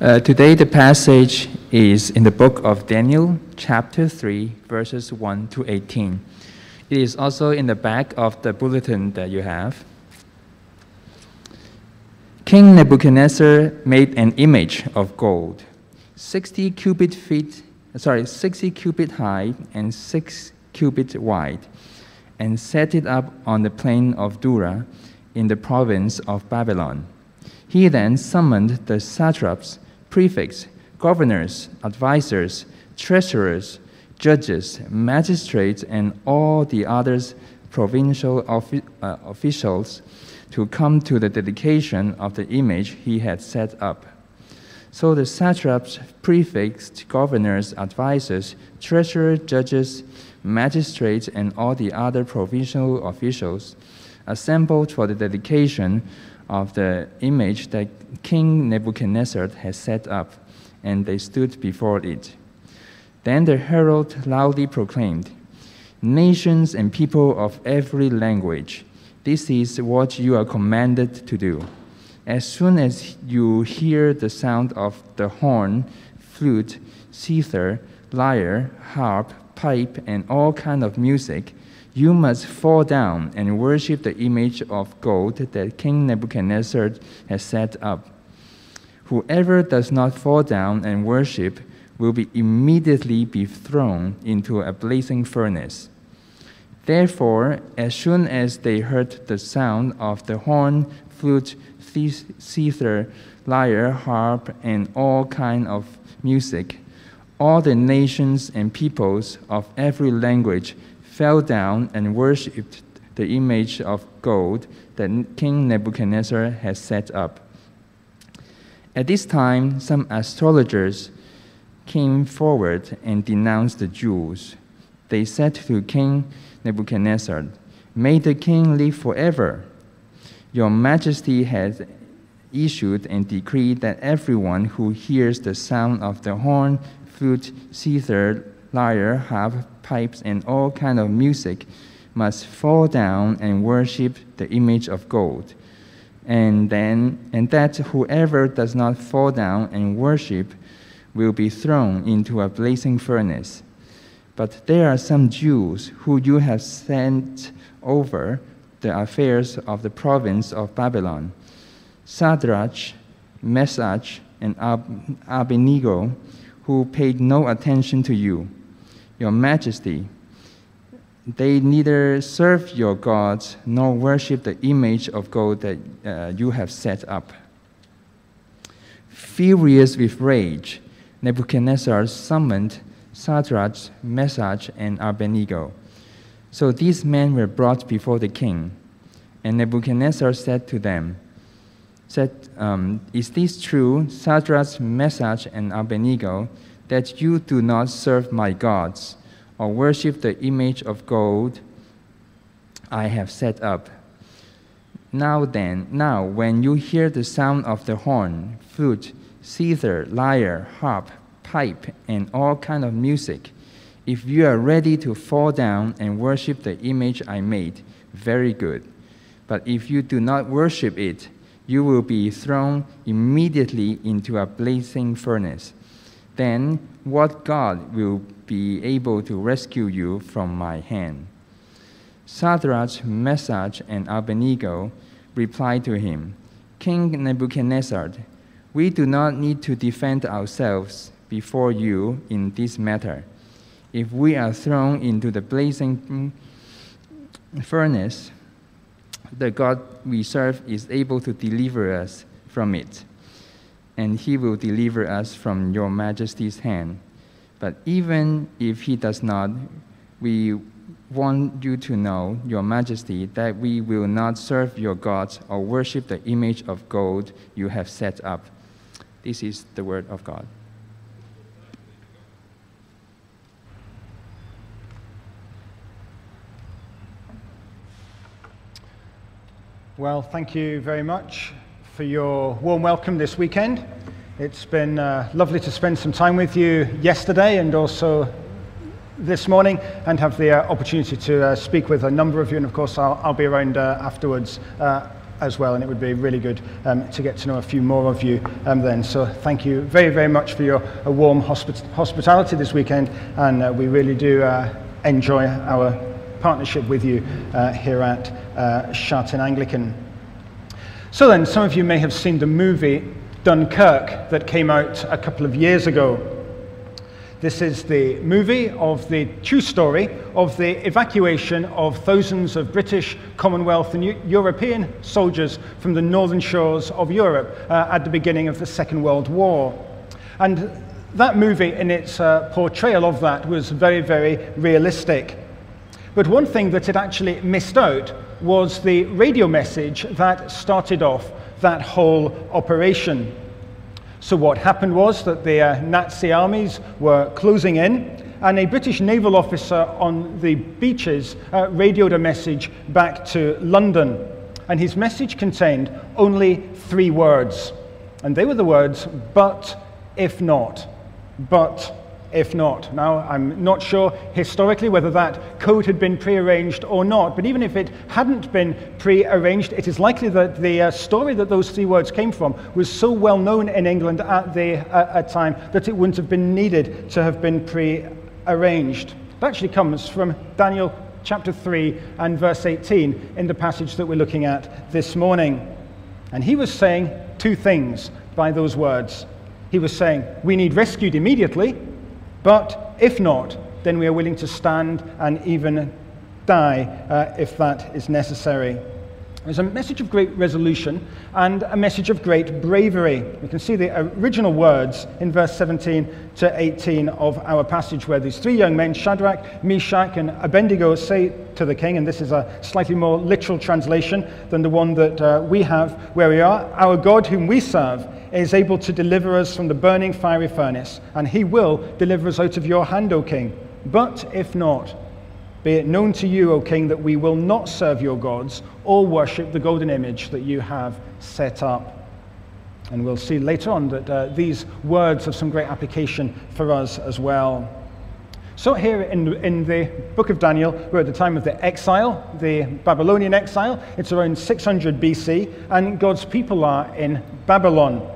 Uh, today, the passage is in the book of Daniel, chapter 3, verses 1 to 18. It is also in the back of the bulletin that you have. King Nebuchadnezzar made an image of gold, 60 cubit feet, sorry, 60 cubit high and 6 cubit wide, and set it up on the plain of Dura in the province of Babylon. He then summoned the satraps, prefects, governors, advisors, treasurers, judges, magistrates, and all the others provincial uh, officials to come to the dedication of the image he had set up. So the satraps, prefects, governors, advisors, treasurers, judges, magistrates, and all the other provincial officials assembled for the dedication of the image that King Nebuchadnezzar had set up, and they stood before it. Then the herald loudly proclaimed, Nations and people of every language, this is what you are commanded to do. As soon as you hear the sound of the horn, flute, zither, lyre, harp, pipe, and all kind of music, you must fall down and worship the image of gold that King Nebuchadnezzar has set up. Whoever does not fall down and worship will be immediately be thrown into a blazing furnace. Therefore, as soon as they heard the sound of the horn, flute, zither, lyre, harp, and all kind of music, all the nations and peoples of every language fell down and worshipped the image of gold that King Nebuchadnezzar had set up. At this time, some astrologers came forward and denounced the Jews. They said to King Nebuchadnezzar, May the king live forever. Your majesty has issued and decreed that everyone who hears the sound of the horn, flute, zither, lyre, harp, pipes, and all kind of music must fall down and worship the image of gold. And then and that whoever does not fall down and worship will be thrown into a blazing furnace. But there are some Jews who you have sent over the affairs of the province of Babylon Shadrach, Meshach, and Ab- Abednego, who paid no attention to you, your majesty. They neither serve your gods nor worship the image of gold that uh, you have set up. Furious with rage, Nebuchadnezzar summoned Shadrach, Meshach, and Abednego. So these men were brought before the king. And Nebuchadnezzar said to them, said, um, Is this true, Shadrach, Meshach, and Abednego, that you do not serve my gods or worship the image of gold I have set up? Now then, now when you hear the sound of the horn, flute, zither, lyre, harp, pipe, and all kind of music. If you are ready to fall down and worship the image I made, very good. But if you do not worship it, you will be thrown immediately into a blazing furnace. Then what God will be able to rescue you from my hand? Shadrach, Meshach, and Abednego replied to him, King Nebuchadnezzar, we do not need to defend ourselves before you in this matter. If we are thrown into the blazing furnace, the God we serve is able to deliver us from it, and he will deliver us from your majesty's hand. But even if he does not, we want you to know, your majesty, that we will not serve your gods or worship the image of gold you have set up. This is the word of God. Well, thank you very much for your warm welcome this weekend. It's been uh, lovely to spend some time with you yesterday and also this morning and have the uh, opportunity to uh, speak with a number of you. And of course, I'll, I'll be around uh, afterwards. Uh, as well, and it would be really good um, to get to know a few more of you um, then. So thank you very, very much for your uh, warm hospit- hospitality this weekend, and we really do enjoy our partnership with you here at uh, Anglican. So then, some of you may have seen the movie Dunkirk that came out a couple of years ago. This is the movie of the true story of the evacuation of thousands of British, Commonwealth, and European soldiers from the northern shores of Europe uh, at the beginning of the Second World War. And that movie, in its uh, portrayal of that, was very, very realistic. But one thing that it actually missed out was the radio message that started off that whole operation. So, what happened was that the uh, Nazi armies were closing in, and a British naval officer on the beaches uh, radioed a message back to London. And his message contained only three words. And they were the words, but if not. But if not. Now, I'm not sure historically whether that code had been prearranged or not, but even if it hadn't been prearranged, it is likely that the uh, story that those three words came from was so well known in England at the uh, at time that it wouldn't have been needed to have been prearranged. It actually comes from Daniel chapter 3 and verse 18 in the passage that we're looking at this morning. And he was saying two things by those words. He was saying, We need rescued immediately but if not, then we are willing to stand and even die uh, if that is necessary. There's a message of great resolution and a message of great bravery. We can see the original words in verse 17 to 18 of our passage, where these three young men, Shadrach, Meshach, and Abednego, say to the king, and this is a slightly more literal translation than the one that uh, we have where we are Our God, whom we serve, is able to deliver us from the burning fiery furnace, and he will deliver us out of your hand, O king. But if not, be it known to you, O king, that we will not serve your gods or worship the golden image that you have set up. And we'll see later on that uh, these words have some great application for us as well. So, here in, in the book of Daniel, we're at the time of the exile, the Babylonian exile. It's around 600 BC, and God's people are in Babylon.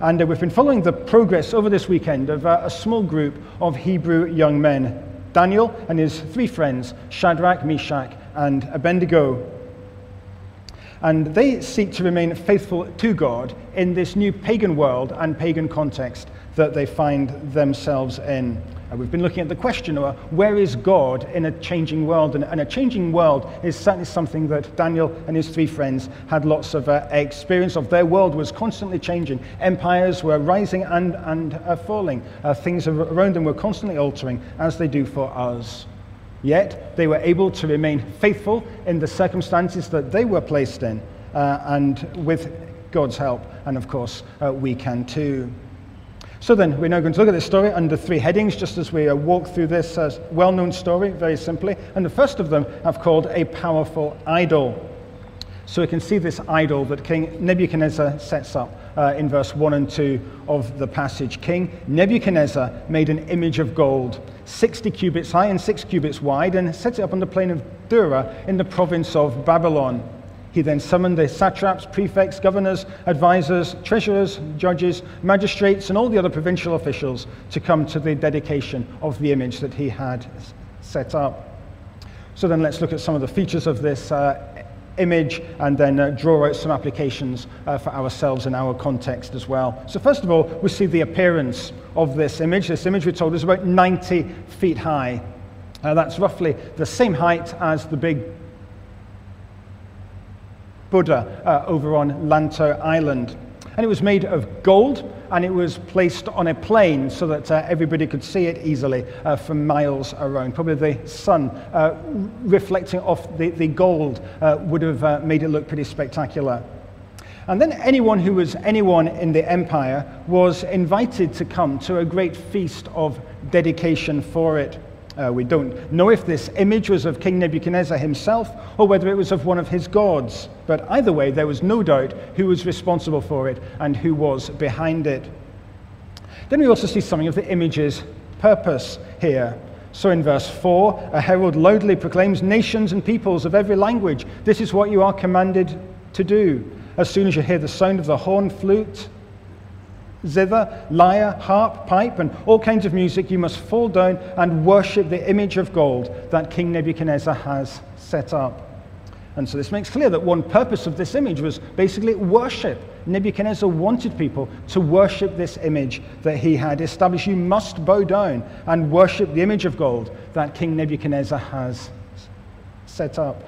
And uh, we've been following the progress over this weekend of uh, a small group of Hebrew young men Daniel and his three friends, Shadrach, Meshach, and Abednego. And they seek to remain faithful to God in this new pagan world and pagan context that they find themselves in. Uh, we've been looking at the question of where is God in a changing world? And, and, a changing world is certainly something that Daniel and his three friends had lots of uh, experience of. Their world was constantly changing. Empires were rising and, and uh, falling. Uh, things around them were constantly altering, as they do for us. Yet they were able to remain faithful in the circumstances that they were placed in, uh, and with God's help. And of course, uh, we can too. So then, we're now going to look at this story under three headings, just as we uh, walk through this uh, well known story very simply. And the first of them I've called a powerful idol. So we can see this idol that King Nebuchadnezzar sets up uh, in verse 1 and 2 of the passage. King Nebuchadnezzar made an image of gold, 60 cubits high and 6 cubits wide, and set it up on the plain of Dura in the province of Babylon. He then summoned the satraps, prefects, governors, advisors, treasurers, judges, magistrates, and all the other provincial officials to come to the dedication of the image that he had set up. So then let's look at some of the features of this uh, image and then uh, draw out some applications uh, for ourselves in our context as well. So, first of all, we see the appearance of this image. This image, we're told, is about 90 feet high. Uh, that's roughly the same height as the big Buddha uh, over on Lantau Island. And it was made of gold, and it was placed on a plane so that uh, everybody could see it easily uh, from miles around. Probably the sun uh, reflecting off the, the gold uh, would have uh, made it look pretty spectacular. And then anyone who was anyone in the empire was invited to come to a great feast of dedication for it. Uh, we don't know if this image was of King Nebuchadnezzar himself or whether it was of one of his gods. But either way, there was no doubt who was responsible for it and who was behind it. Then we also see something of the image's purpose here. So in verse 4, a herald loudly proclaims, Nations and peoples of every language, this is what you are commanded to do. As soon as you hear the sound of the horn, flute, zither, lyre, harp, pipe, and all kinds of music, you must fall down and worship the image of gold that King Nebuchadnezzar has set up. And so this makes clear that one purpose of this image was basically worship. Nebuchadnezzar wanted people to worship this image that he had established. You must bow down and worship the image of gold that King Nebuchadnezzar has set up.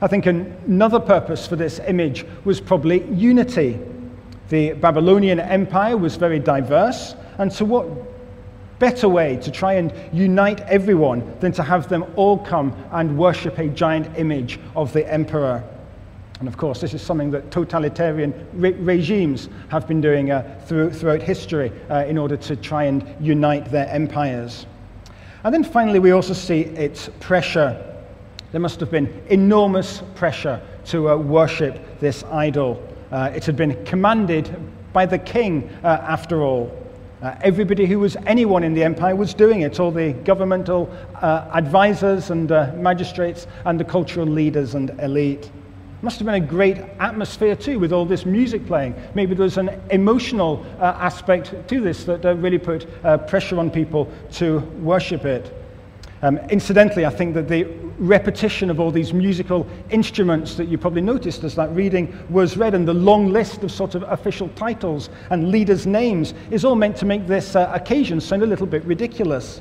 I think another purpose for this image was probably unity. The Babylonian Empire was very diverse, and so what better way to try and unite everyone than to have them all come and worship a giant image of the emperor? And of course, this is something that totalitarian re- regimes have been doing uh, through, throughout history uh, in order to try and unite their empires. And then finally, we also see its pressure. There must have been enormous pressure to uh, worship this idol. Uh, it had been commanded by the king, uh, after all. Uh, everybody who was anyone in the empire was doing it, all the governmental uh, advisors and uh, magistrates and the cultural leaders and elite. Must have been a great atmosphere too, with all this music playing. Maybe there was an emotional uh, aspect to this that really put pressure on people to worship it. Um, incidentally, I think that the repetition of all these musical instruments that you probably noticed as that reading was read, and the long list of sort of official titles and leaders' names is all meant to make this uh, occasion sound a little bit ridiculous.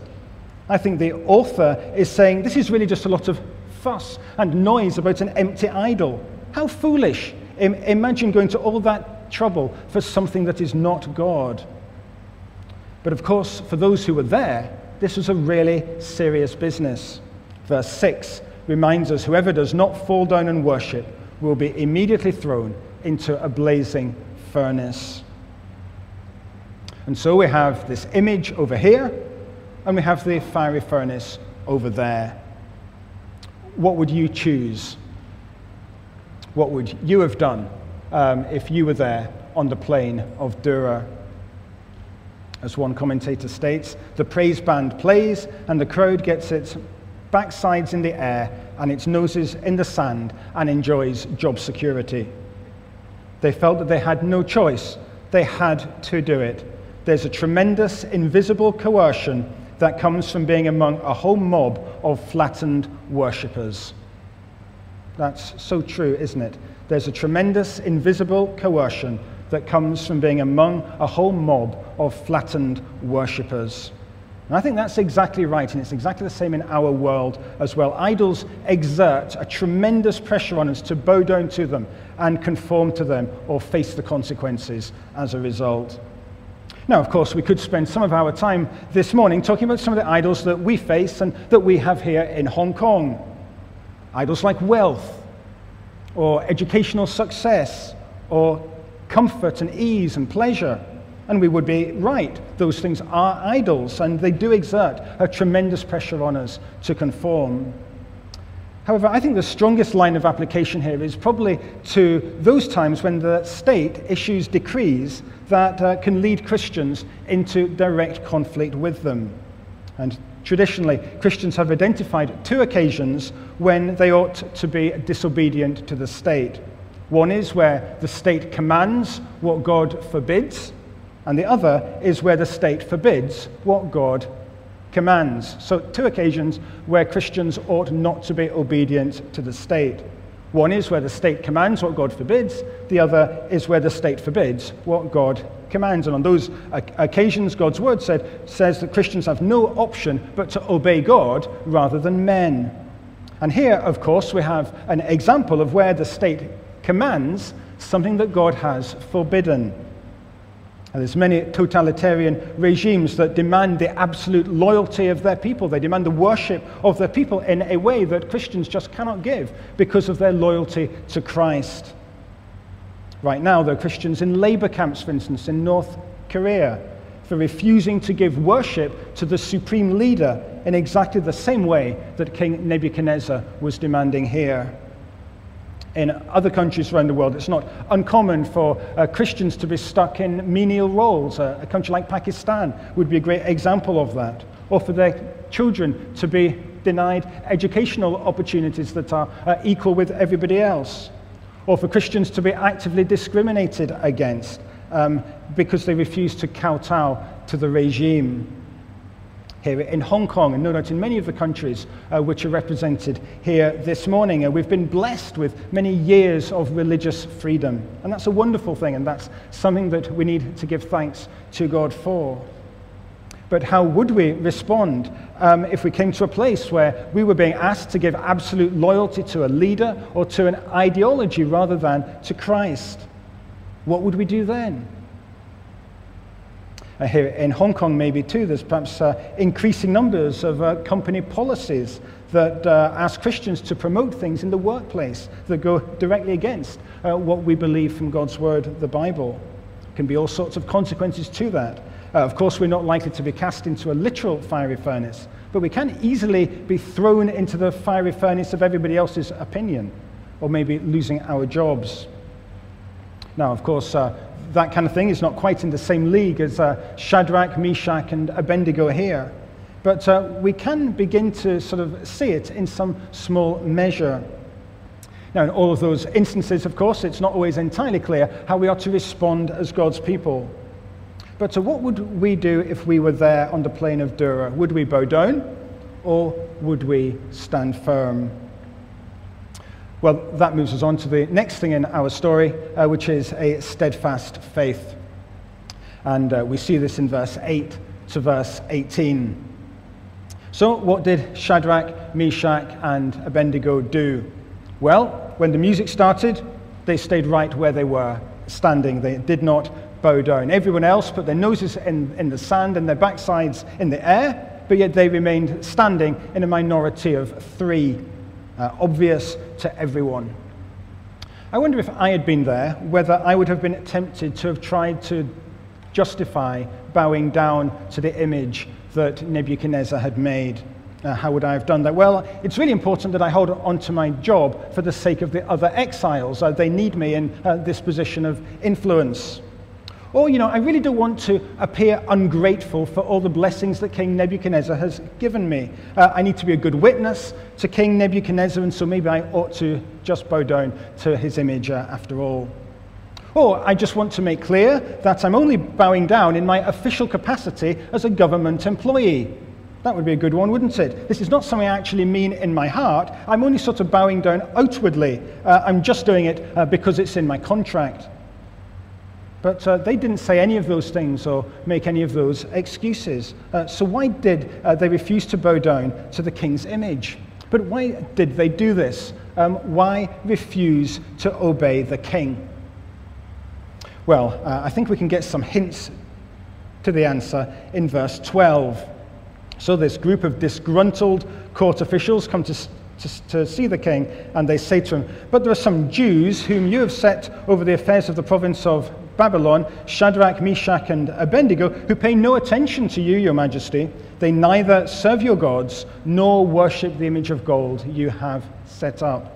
I think the author is saying this is really just a lot of fuss and noise about an empty idol. How foolish! I- imagine going to all that trouble for something that is not God. But of course, for those who were there, this was a really serious business. Verse 6 reminds us whoever does not fall down and worship will be immediately thrown into a blazing furnace. And so we have this image over here, and we have the fiery furnace over there. What would you choose? What would you have done um, if you were there on the plain of Dura? As one commentator states, the praise band plays and the crowd gets its backsides in the air and its noses in the sand and enjoys job security. They felt that they had no choice, they had to do it. There's a tremendous invisible coercion that comes from being among a whole mob of flattened worshippers. That's so true, isn't it? There's a tremendous invisible coercion that comes from being among a whole mob of flattened worshippers. And I think that's exactly right, and it's exactly the same in our world as well. Idols exert a tremendous pressure on us to bow down to them and conform to them or face the consequences as a result. Now, of course, we could spend some of our time this morning talking about some of the idols that we face and that we have here in Hong Kong. Idols like wealth, or educational success, or comfort and ease and pleasure. And we would be right. Those things are idols, and they do exert a tremendous pressure on us to conform. However, I think the strongest line of application here is probably to those times when the state issues decrees that uh, can lead Christians into direct conflict with them. And traditionally, Christians have identified two occasions when they ought to be disobedient to the state. One is where the state commands what God forbids, and the other is where the state forbids what God commands. So, two occasions where Christians ought not to be obedient to the state. One is where the state commands what God forbids, the other is where the state forbids what God commands. And on those occasions, God's word said, says that Christians have no option but to obey God rather than men. And here, of course, we have an example of where the state commands something that God has forbidden. And there's many totalitarian regimes that demand the absolute loyalty of their people. They demand the worship of their people in a way that Christians just cannot give because of their loyalty to Christ. Right now, there are Christians in labor camps, for instance, in North Korea, for refusing to give worship to the supreme leader in exactly the same way that King Nebuchadnezzar was demanding here in other countries around the world. It's not uncommon for uh, Christians to be stuck in menial roles. Uh, a country like Pakistan would be a great example of that. Or for their children to be denied educational opportunities that are uh, equal with everybody else. or for Christians to be actively discriminated against um, because they refuse to kowtow to the regime. Here in Hong Kong, and no doubt in many of the countries uh, which are represented here this morning, uh, we've been blessed with many years of religious freedom. And that's a wonderful thing, and that's something that we need to give thanks to God for. But how would we respond um, if we came to a place where we were being asked to give absolute loyalty to a leader or to an ideology rather than to Christ? What would we do then? Uh, here in Hong Kong, maybe too, there's perhaps uh, increasing numbers of uh, company policies that uh, ask Christians to promote things in the workplace that go directly against uh, what we believe from God's Word, the Bible. Can be all sorts of consequences to that. Uh, of course, we're not likely to be cast into a literal fiery furnace, but we can easily be thrown into the fiery furnace of everybody else's opinion, or maybe losing our jobs. Now, of course, uh, that kind of thing is not quite in the same league as uh, Shadrach, Meshach, and Abednego here. But uh, we can begin to sort of see it in some small measure. Now, in all of those instances, of course, it's not always entirely clear how we are to respond as God's people. But so what would we do if we were there on the plain of Dura? Would we bow down or would we stand firm? Well, that moves us on to the next thing in our story, uh, which is a steadfast faith. And uh, we see this in verse 8 to verse 18. So, what did Shadrach, Meshach, and Abednego do? Well, when the music started, they stayed right where they were, standing. They did not bow down. Everyone else put their noses in, in the sand and their backsides in the air, but yet they remained standing in a minority of three, uh, obvious to everyone. I wonder if I had been there, whether I would have been tempted to have tried to justify bowing down to the image that Nebuchadnezzar had made. Uh, how would I have done that? Well, it's really important that I hold on to my job for the sake of the other exiles. Uh, they need me in uh, this position of influence. Or, you know, I really don't want to appear ungrateful for all the blessings that King Nebuchadnezzar has given me. Uh, I need to be a good witness to King Nebuchadnezzar, and so maybe I ought to just bow down to his image uh, after all. Or I just want to make clear that I'm only bowing down in my official capacity as a government employee. That would be a good one, wouldn't it? This is not something I actually mean in my heart. I'm only sort of bowing down outwardly. Uh, I'm just doing it uh, because it's in my contract. But uh, they didn't say any of those things or make any of those excuses. Uh, so why did uh, they refuse to bow down to the king's image? But why did they do this? Um, why refuse to obey the king? Well, uh, I think we can get some hints to the answer in verse 12. So this group of disgruntled court officials come to to, to, see the king, and they say to him, But there are some Jews whom you have set over the affairs of the province of Babylon, Shadrach, Meshach, and Abednego, who pay no attention to you, your majesty. They neither serve your gods nor worship the image of gold you have set up.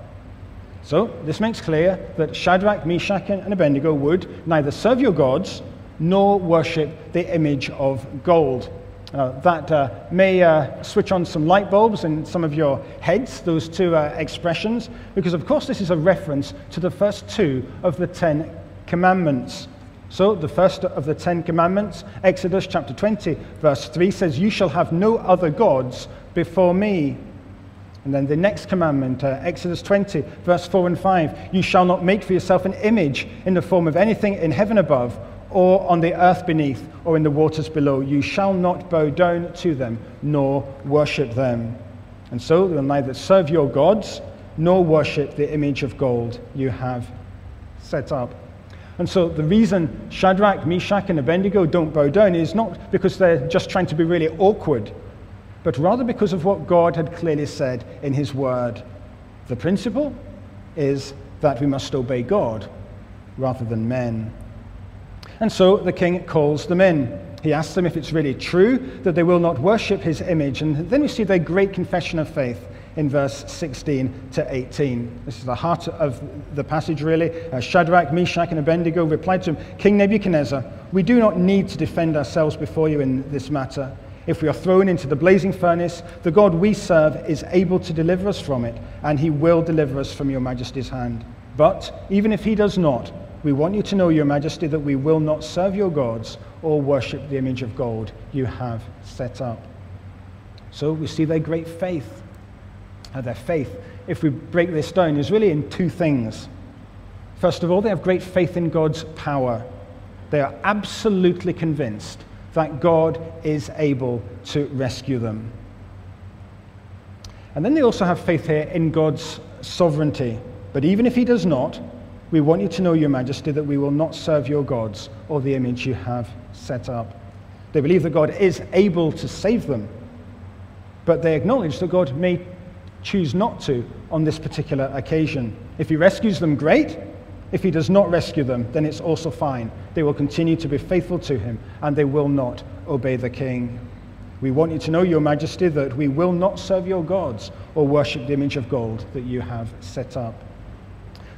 So, this makes clear that Shadrach, Meshach, and Abednego would neither serve your gods nor worship the image of gold. Uh, that uh, may uh, switch on some light bulbs in some of your heads, those two uh, expressions, because of course this is a reference to the first two of the Ten Commandments. So, the first of the Ten Commandments, Exodus chapter 20, verse 3 says, You shall have no other gods before me. And then the next commandment, uh, Exodus 20, verse 4 and 5, You shall not make for yourself an image in the form of anything in heaven above, or on the earth beneath, or in the waters below. You shall not bow down to them, nor worship them. And so will neither serve your gods, nor worship the image of gold you have set up. And so the reason Shadrach, Meshach, and Abednego don't bow down is not because they're just trying to be really awkward, but rather because of what God had clearly said in His Word. The principle is that we must obey God rather than men. And so the king calls them in. He asks them if it's really true that they will not worship his image. And then we see their great confession of faith in verse 16 to 18. This is the heart of the passage, really. Uh, Shadrach, Meshach, and Abednego replied to him King Nebuchadnezzar, we do not need to defend ourselves before you in this matter. If we are thrown into the blazing furnace, the God we serve is able to deliver us from it, and he will deliver us from your majesty's hand. But even if he does not, we want you to know, Your Majesty, that we will not serve your gods or worship the image of gold you have set up. So we see their great faith. Their faith, if we break this down, is really in two things. First of all, they have great faith in God's power. They are absolutely convinced that God is able to rescue them. And then they also have faith here in God's sovereignty. But even if He does not, we want you to know, Your Majesty, that we will not serve your gods or the image you have set up. They believe that God is able to save them, but they acknowledge that God may choose not to on this particular occasion. If He rescues them, great. If He does not rescue them, then it's also fine. They will continue to be faithful to Him and they will not obey the King. We want you to know, Your Majesty, that we will not serve your gods or worship the image of gold that you have set up.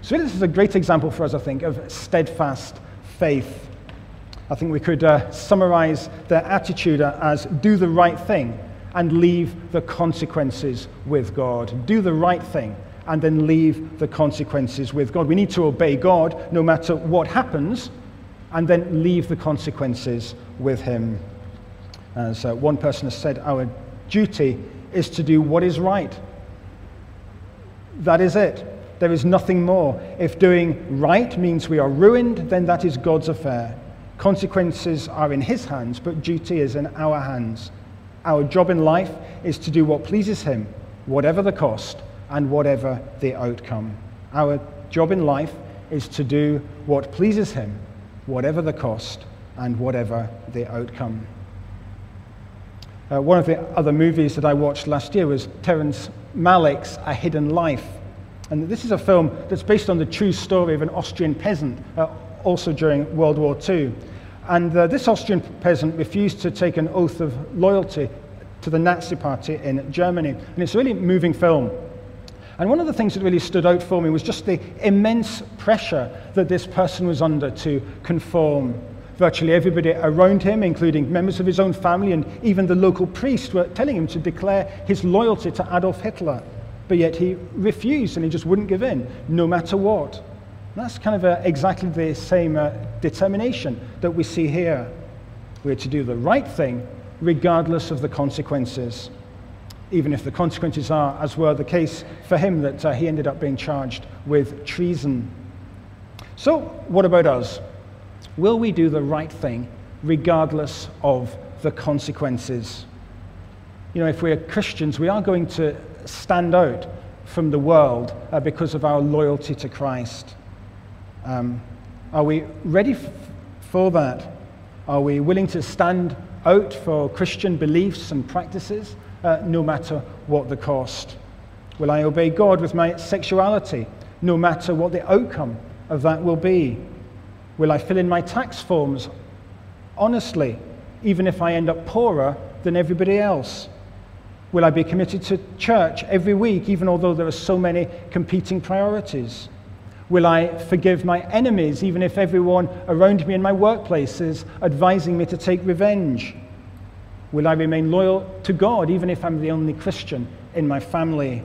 So, this is a great example for us, I think, of steadfast faith. I think we could uh, summarize their attitude as do the right thing and leave the consequences with God. Do the right thing and then leave the consequences with God. We need to obey God no matter what happens and then leave the consequences with Him. As uh, one person has said, our duty is to do what is right. That is it. There is nothing more. If doing right means we are ruined, then that is God's affair. Consequences are in His hands, but duty is in our hands. Our job in life is to do what pleases Him, whatever the cost and whatever the outcome. Our job in life is to do what pleases Him, whatever the cost and whatever the outcome. Uh, one of the other movies that I watched last year was Terence Malick's A Hidden Life. And this is a film that's based on the true story of an Austrian peasant, uh, also during World War II. And uh, this Austrian peasant refused to take an oath of loyalty to the Nazi Party in Germany. And it's a really moving film. And one of the things that really stood out for me was just the immense pressure that this person was under to conform. Virtually everybody around him, including members of his own family and even the local priest, were telling him to declare his loyalty to Adolf Hitler. But yet he refused and he just wouldn't give in, no matter what. That's kind of exactly the same uh, determination that we see here. We're to do the right thing regardless of the consequences, even if the consequences are, as were the case for him, that uh, he ended up being charged with treason. So, what about us? Will we do the right thing regardless of the consequences? You know, if we're Christians, we are going to stand out from the world uh, because of our loyalty to Christ? Um, are we ready for that? Are we willing to stand out for Christian beliefs and practices, uh, no matter what the cost? Will I obey God with my sexuality, no matter what the outcome of that will be? Will I fill in my tax forms honestly, even if I end up poorer than everybody else? Will I be committed to church every week, even although there are so many competing priorities? Will I forgive my enemies, even if everyone around me in my workplace is advising me to take revenge? Will I remain loyal to God, even if I'm the only Christian in my family?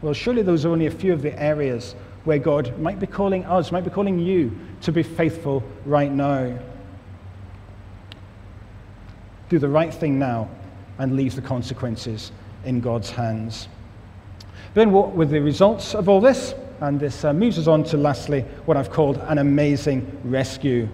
Well, surely those are only a few of the areas where God might be calling us, might be calling you to be faithful right now. Do the right thing now and leave the consequences in God's hands. Then, what were the results of all this? And this uh, moves us on to, lastly, what I've called an amazing rescue.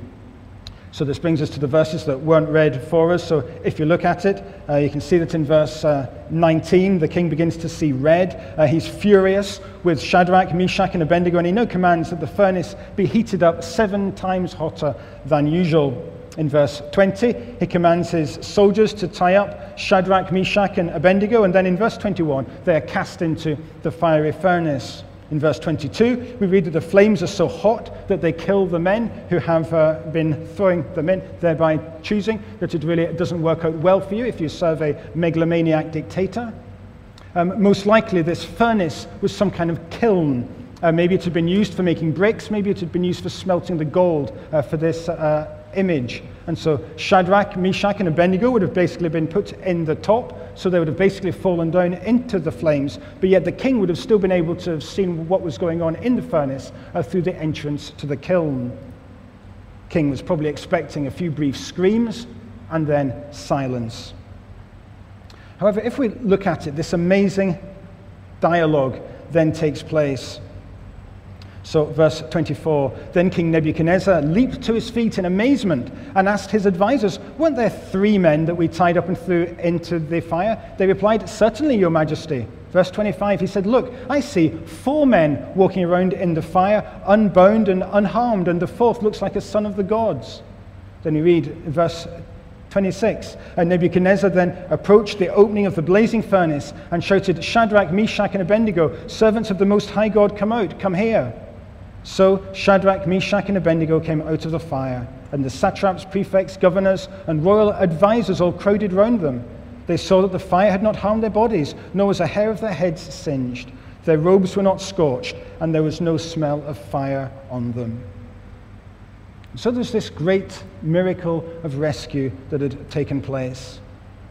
So, this brings us to the verses that weren't read for us. So, if you look at it, uh, you can see that in verse uh, 19, the king begins to see red. Uh, he's furious with Shadrach, Meshach, and Abednego, and he now commands that the furnace be heated up seven times hotter than usual. In verse 20, he commands his soldiers to tie up Shadrach, Meshach, and Abednego. And then in verse 21, they are cast into the fiery furnace. In verse 22, we read that the flames are so hot that they kill the men who have uh, been throwing them in, thereby choosing that it really doesn't work out well for you if you serve a megalomaniac dictator. Um, most likely, this furnace was some kind of kiln. Uh, maybe it had been used for making bricks, maybe it had been used for smelting the gold uh, for this uh, image. And so Shadrach, Meshach, and Abednego would have basically been put in the top So they would have basically fallen down into the flames, but yet the king would have still been able to have seen what was going on in the furnace uh, through the entrance to the kiln. King was probably expecting a few brief screams and then silence. However, if we look at it, this amazing dialogue then takes place. So, verse 24 Then King Nebuchadnezzar leaped to his feet in amazement and asked his advisers, Weren't there three men that we tied up and threw into the fire? They replied, Certainly, Your Majesty. Verse 25, he said, Look, I see four men walking around in the fire, unbound and unharmed, and the fourth looks like a son of the gods. Then you read verse 26. And Nebuchadnezzar then approached the opening of the blazing furnace and shouted, Shadrach, Meshach, and Abednego, servants of the Most High God, come out, come here. So Shadrach, Meshach, and Abednego came out of the fire, and the satraps, prefects, governors, and royal advisers all crowded round them. They saw that the fire had not harmed their bodies, nor was a hair of their heads singed. Their robes were not scorched, and there was no smell of fire on them. So there's this great miracle of rescue that had taken place.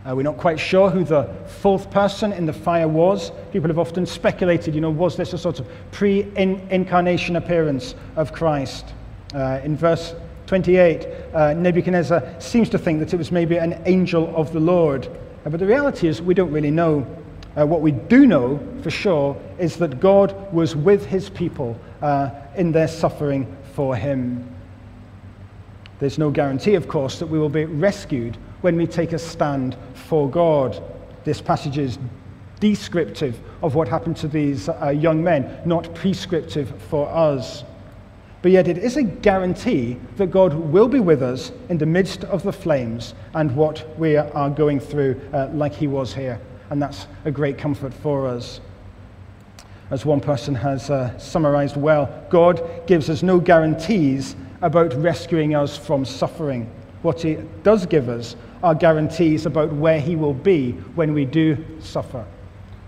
Uh, we're not quite sure who the fourth person in the fire was. People have often speculated, you know, was this a sort of pre incarnation appearance of Christ? Uh, in verse 28, uh, Nebuchadnezzar seems to think that it was maybe an angel of the Lord. Uh, but the reality is, we don't really know. Uh, what we do know for sure is that God was with his people uh, in their suffering for him. There's no guarantee, of course, that we will be rescued when we take a stand for God. This passage is descriptive of what happened to these uh, young men, not prescriptive for us. But yet, it is a guarantee that God will be with us in the midst of the flames and what we are going through, uh, like He was here. And that's a great comfort for us. As one person has uh, summarized well, God gives us no guarantees about rescuing us from suffering. What He does give us are guarantees about where He will be when we do suffer.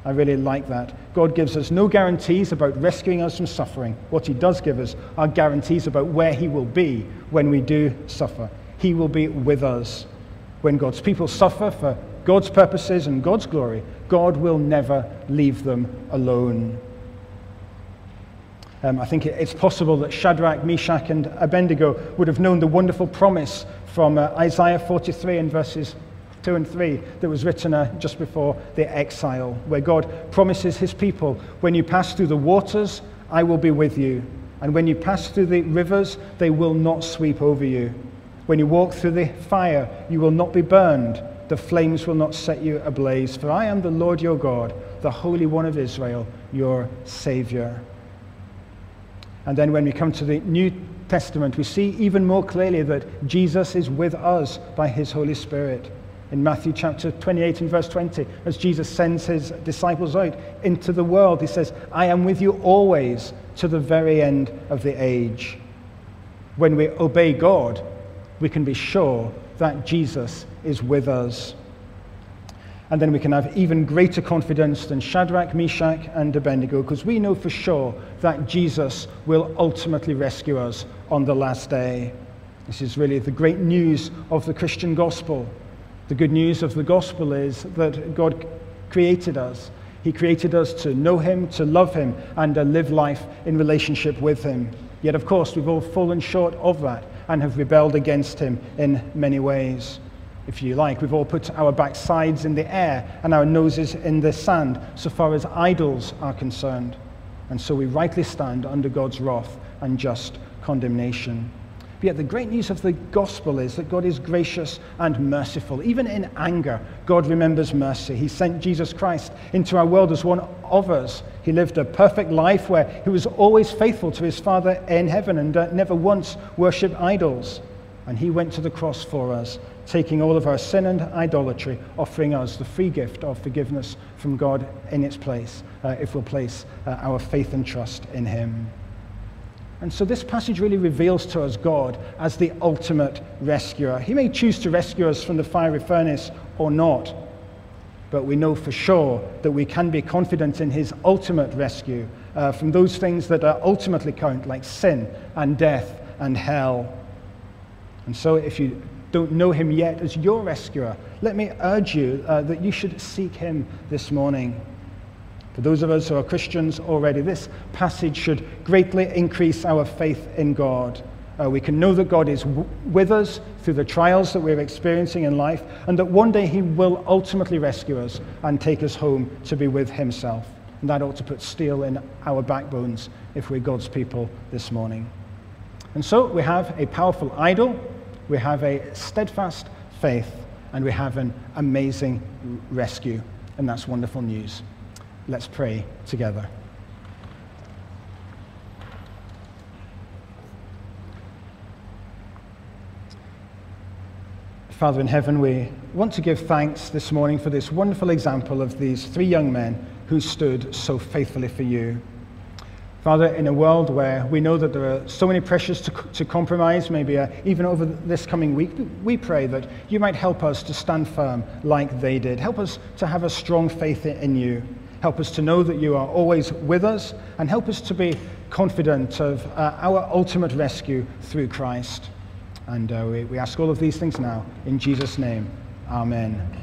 I really like that. God gives us no guarantees about rescuing us from suffering. What He does give us are guarantees about where He will be when we do suffer. He will be with us. When God's people suffer for God's purposes and God's glory, God will never leave them alone. Um, I think it's possible that Shadrach, Meshach, and Abednego would have known the wonderful promise from uh, Isaiah 43 and verses 2 and 3 that was written uh, just before the exile, where God promises his people, When you pass through the waters, I will be with you. And when you pass through the rivers, they will not sweep over you. When you walk through the fire, you will not be burned. The flames will not set you ablaze. For I am the Lord your God, the Holy One of Israel, your Savior. And then when we come to the New Testament, we see even more clearly that Jesus is with us by his Holy Spirit. In Matthew chapter 28 and verse 20, as Jesus sends his disciples out into the world, he says, I am with you always to the very end of the age. When we obey God, we can be sure that Jesus is with us. And then we can have even greater confidence than Shadrach, Meshach, and Abednego because we know for sure that Jesus will ultimately rescue us on the last day. This is really the great news of the Christian gospel. The good news of the gospel is that God created us. He created us to know Him, to love Him, and to live life in relationship with Him. Yet, of course, we've all fallen short of that and have rebelled against Him in many ways if you like. We've all put our backsides in the air and our noses in the sand so far as idols are concerned. And so we rightly stand under God's wrath and just condemnation. But yet, the great news of the gospel is that God is gracious and merciful. Even in anger, God remembers mercy. He sent Jesus Christ into our world as one of us. He lived a perfect life where he was always faithful to his Father in heaven and uh, never once worshipped idols. And he went to the cross for us taking all of our sin and idolatry, offering us the free gift of forgiveness from God in its place, uh, if we'll place uh, our faith and trust in Him. And so this passage really reveals to us God as the ultimate rescuer. He may choose to rescue us from the fiery furnace or not, but we know for sure that we can be confident in His ultimate rescue uh, from those things that are ultimately count, like sin and death and hell. And so if you don't know him yet as your rescuer, let me urge you uh, that you should seek him this morning. For those of us who are Christians already, this passage should greatly increase our faith in God. Uh, we can know that God is w- with us through the trials that we're experiencing in life, and that one day He will ultimately rescue us and take us home to be with Himself. And that ought to put steel in our backbones if we're God's people this morning. And so we have a powerful idol, we have a steadfast faith, and we have an amazing rescue. And that's wonderful news. Let's pray together. Father in heaven, we want to give thanks this morning for this wonderful example of these three young men who stood so faithfully for you. Father, in a world where we know that there are so many pressures to, to compromise, maybe uh, even over this coming week, we pray that you might help us to stand firm like they did. Help us to have a strong faith in you. Help us to know that you are always with us, and help us to be confident of uh, our ultimate rescue through Christ. And uh, we, we ask all of these things now in Jesus' name. Amen.